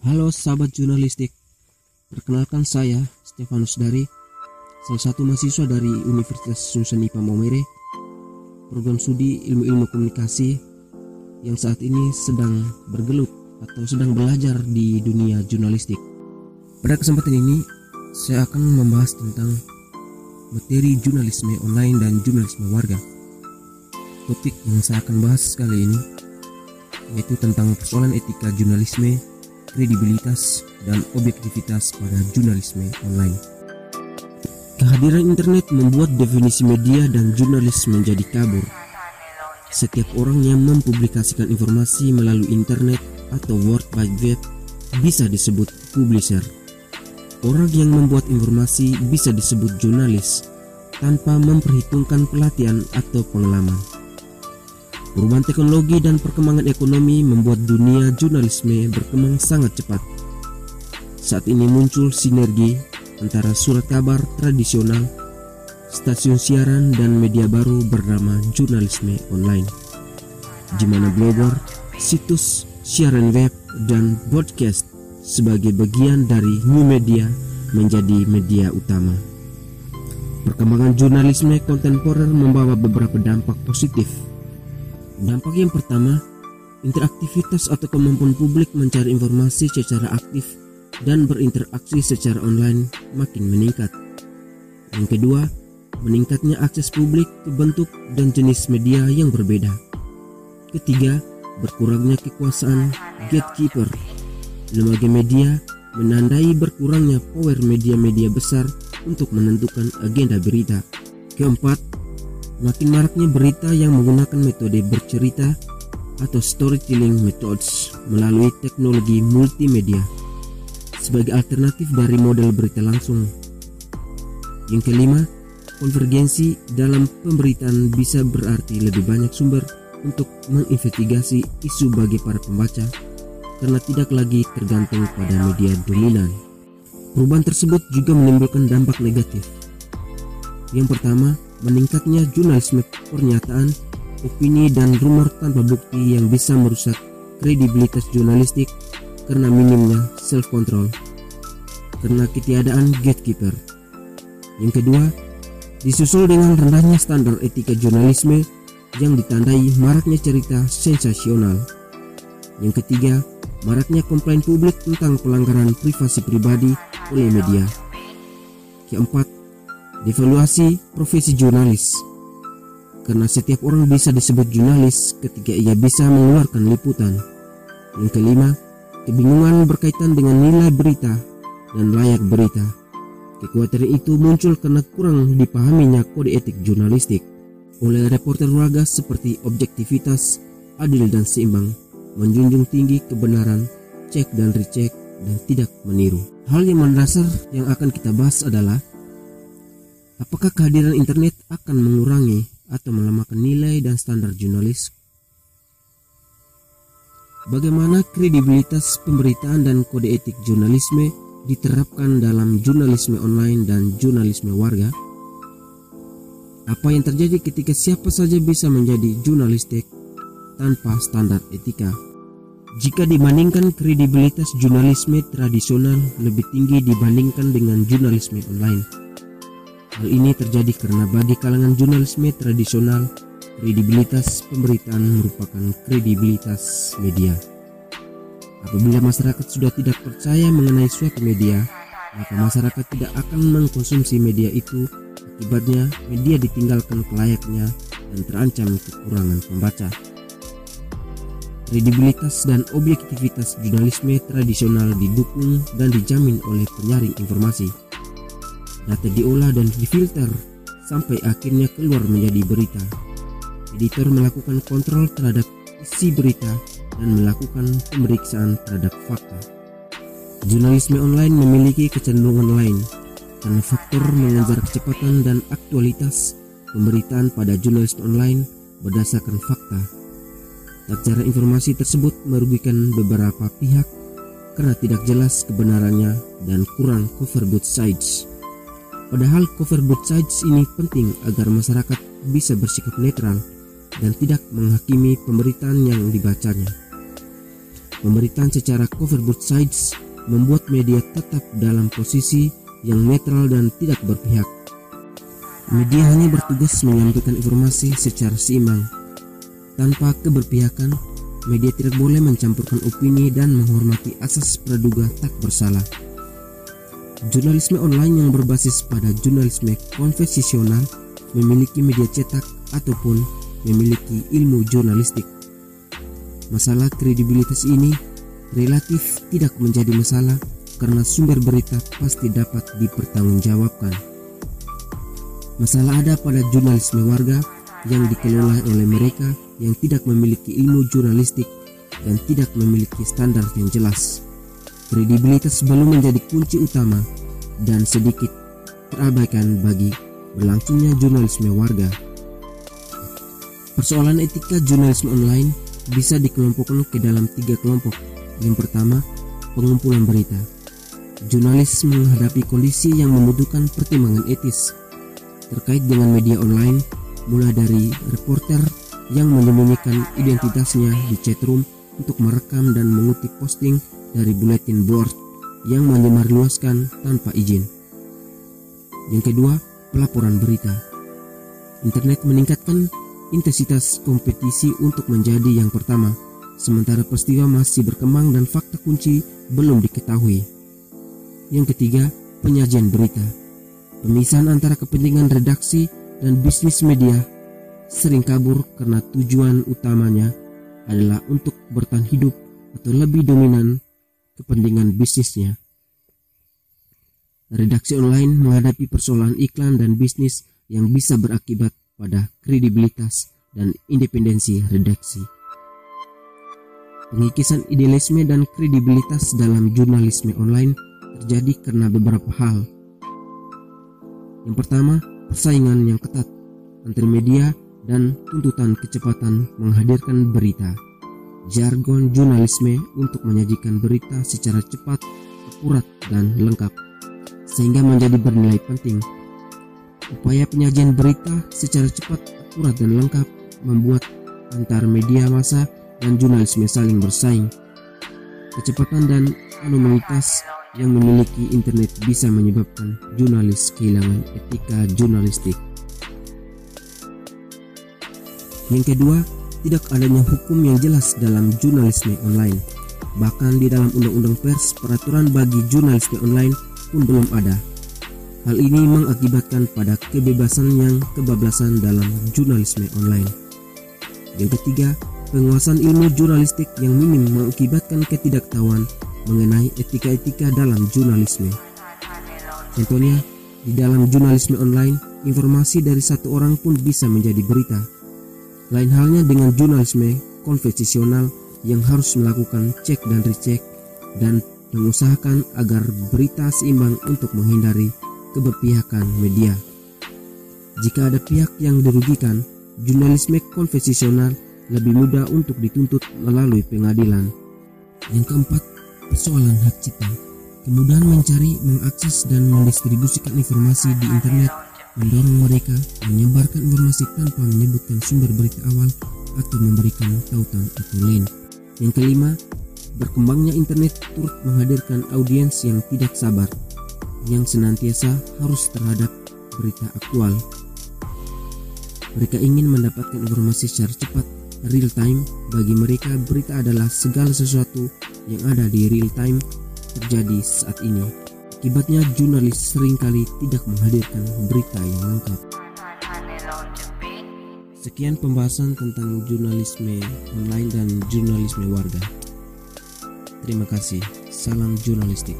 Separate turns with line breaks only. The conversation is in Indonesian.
Halo sahabat jurnalistik, perkenalkan saya Stefanus Dari, salah satu mahasiswa dari Universitas Susan IPA Maumere, program studi ilmu-ilmu komunikasi yang saat ini sedang bergelut atau sedang belajar di dunia jurnalistik. Pada kesempatan ini, saya akan membahas tentang materi jurnalisme online dan jurnalisme warga. Topik yang saya akan bahas kali ini yaitu tentang persoalan etika jurnalisme kredibilitas, dan objektivitas pada jurnalisme online. Kehadiran internet membuat definisi media dan jurnalis menjadi kabur. Setiap orang yang mempublikasikan informasi melalui internet atau World Wide Web bisa disebut publisher. Orang yang membuat informasi bisa disebut jurnalis tanpa memperhitungkan pelatihan atau pengalaman. Perubahan teknologi dan perkembangan ekonomi membuat dunia jurnalisme berkembang sangat cepat. Saat ini muncul sinergi antara surat kabar tradisional, stasiun siaran, dan media baru bernama jurnalisme online, di mana blogger, situs, siaran web, dan broadcast sebagai bagian dari new media menjadi media utama. Perkembangan jurnalisme kontemporer membawa beberapa dampak positif Dampak yang pertama, interaktivitas atau kemampuan publik mencari informasi secara aktif dan berinteraksi secara online makin meningkat. Yang kedua, meningkatnya akses publik ke bentuk dan jenis media yang berbeda. Ketiga, berkurangnya kekuasaan gatekeeper. Lembaga media menandai berkurangnya power media-media besar untuk menentukan agenda berita. Keempat, Makin maraknya berita yang menggunakan metode bercerita atau storytelling methods melalui teknologi multimedia sebagai alternatif dari model berita langsung. Yang kelima, konvergensi dalam pemberitaan bisa berarti lebih banyak sumber untuk menginvestigasi isu bagi para pembaca karena tidak lagi tergantung pada media dominan. Perubahan tersebut juga menimbulkan dampak negatif. Yang pertama, meningkatnya jurnalisme pernyataan, opini dan rumor tanpa bukti yang bisa merusak kredibilitas jurnalistik karena minimnya self control karena ketiadaan gatekeeper. Yang kedua, disusul dengan rendahnya standar etika jurnalisme yang ditandai maraknya cerita sensasional. Yang ketiga, maraknya komplain publik tentang pelanggaran privasi pribadi oleh media. Keempat, Devaluasi profesi jurnalis. Karena setiap orang bisa disebut jurnalis ketika ia bisa mengeluarkan liputan. Yang kelima, kebingungan berkaitan dengan nilai berita dan layak berita. Kekhawatiran itu muncul karena kurang dipahaminya kode etik jurnalistik. Oleh reporter warga seperti objektivitas, adil dan seimbang, menjunjung tinggi kebenaran, cek dan recheck, dan tidak meniru. Hal yang mendasar yang akan kita bahas adalah Apakah kehadiran internet akan mengurangi atau melemahkan nilai dan standar jurnalis? Bagaimana kredibilitas pemberitaan dan kode etik jurnalisme diterapkan dalam jurnalisme online dan jurnalisme warga? Apa yang terjadi ketika siapa saja bisa menjadi jurnalistik tanpa standar etika? Jika dibandingkan kredibilitas jurnalisme tradisional lebih tinggi dibandingkan dengan jurnalisme online, Hal ini terjadi karena bagi kalangan jurnalisme tradisional, kredibilitas pemberitaan merupakan kredibilitas media. Apabila masyarakat sudah tidak percaya mengenai suatu media, maka masyarakat tidak akan mengkonsumsi media itu. Akibatnya, media ditinggalkan kelayaknya dan terancam kekurangan pembaca. Kredibilitas dan objektivitas jurnalisme tradisional didukung dan dijamin oleh penyaring informasi Data diolah dan difilter sampai akhirnya keluar menjadi berita. Editor melakukan kontrol terhadap isi berita dan melakukan pemeriksaan terhadap fakta. Jurnalisme online memiliki kecenderungan lain karena faktor mengejar kecepatan dan aktualitas pemberitaan pada jurnalisme online berdasarkan fakta. Tak informasi tersebut merugikan beberapa pihak karena tidak jelas kebenarannya dan kurang cover both sides. Padahal cover both sides ini penting agar masyarakat bisa bersikap netral dan tidak menghakimi pemberitaan yang dibacanya. Pemberitaan secara cover both sides membuat media tetap dalam posisi yang netral dan tidak berpihak. Media hanya bertugas menyampaikan informasi secara seimbang. Tanpa keberpihakan, media tidak boleh mencampurkan opini dan menghormati asas praduga tak bersalah. Jurnalisme online yang berbasis pada jurnalisme konvensional memiliki media cetak ataupun memiliki ilmu jurnalistik. Masalah kredibilitas ini relatif tidak menjadi masalah karena sumber berita pasti dapat dipertanggungjawabkan. Masalah ada pada jurnalisme warga yang dikelola oleh mereka yang tidak memiliki ilmu jurnalistik dan tidak memiliki standar yang jelas. Kredibilitas belum menjadi kunci utama dan sedikit terabaikan bagi berlangsungnya jurnalisme warga. Persoalan etika jurnalisme online bisa dikelompokkan ke dalam tiga kelompok. Yang pertama, pengumpulan berita. Jurnalis menghadapi kondisi yang membutuhkan pertimbangan etis terkait dengan media online, mulai dari reporter yang menyembunyikan identitasnya di chatroom untuk merekam dan mengutip posting dari bulletin board yang menyebarluaskan tanpa izin. Yang kedua, pelaporan berita. Internet meningkatkan intensitas kompetisi untuk menjadi yang pertama, sementara peristiwa masih berkembang dan fakta kunci belum diketahui. Yang ketiga, penyajian berita. Pemisahan antara kepentingan redaksi dan bisnis media sering kabur karena tujuan utamanya adalah untuk bertahan hidup atau lebih dominan kepentingan bisnisnya. Redaksi online menghadapi persoalan iklan dan bisnis yang bisa berakibat pada kredibilitas dan independensi redaksi. Pengikisan idealisme dan kredibilitas dalam jurnalisme online terjadi karena beberapa hal. Yang pertama, persaingan yang ketat antar media dan tuntutan kecepatan menghadirkan berita. Jargon jurnalisme untuk menyajikan berita secara cepat, akurat, dan lengkap, sehingga menjadi bernilai penting. Upaya penyajian berita secara cepat, akurat, dan lengkap membuat antar media massa dan jurnalisme saling bersaing. Kecepatan dan anonimitas yang memiliki internet bisa menyebabkan jurnalis kehilangan etika jurnalistik. Yang kedua, tidak adanya hukum yang jelas dalam jurnalisme online. Bahkan di dalam undang-undang pers, peraturan bagi jurnalisme online pun belum ada. Hal ini mengakibatkan pada kebebasan yang kebablasan dalam jurnalisme online. Yang ketiga, penguasaan ilmu jurnalistik yang minim mengakibatkan ketidaktahuan mengenai etika-etika dalam jurnalisme. Contohnya, di dalam jurnalisme online, informasi dari satu orang pun bisa menjadi berita lain halnya dengan jurnalisme konvensional yang harus melakukan cek dan recheck dan mengusahakan agar berita seimbang untuk menghindari keberpihakan media. Jika ada pihak yang dirugikan, jurnalisme konvensional lebih mudah untuk dituntut melalui pengadilan. Yang keempat, persoalan hak cipta. Kemudahan mencari, mengakses, dan mendistribusikan informasi di internet mendorong mereka menyebarkan informasi tanpa menyebutkan sumber berita awal atau memberikan tautan atau link. Yang kelima, berkembangnya internet turut menghadirkan audiens yang tidak sabar, yang senantiasa harus terhadap berita aktual. Mereka ingin mendapatkan informasi secara cepat, real time. Bagi mereka, berita adalah segala sesuatu yang ada di real time terjadi saat ini. Akibatnya jurnalis sering kali tidak menghadirkan berita yang lengkap. Sekian pembahasan tentang jurnalisme online dan jurnalisme warga. Terima kasih. Salam jurnalistik.